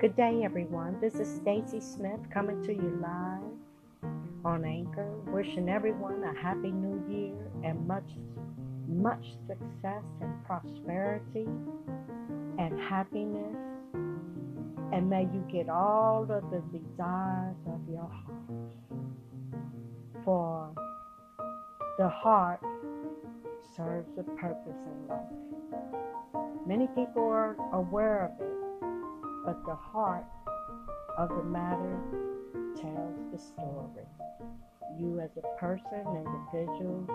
Good day, everyone. This is Stacy Smith coming to you live on Anchor, wishing everyone a happy new year and much, much success and prosperity and happiness. And may you get all of the desires of your heart. For the heart serves a purpose in life. Many people are aware of it but the heart of the matter tells the story. You, as a person, individual,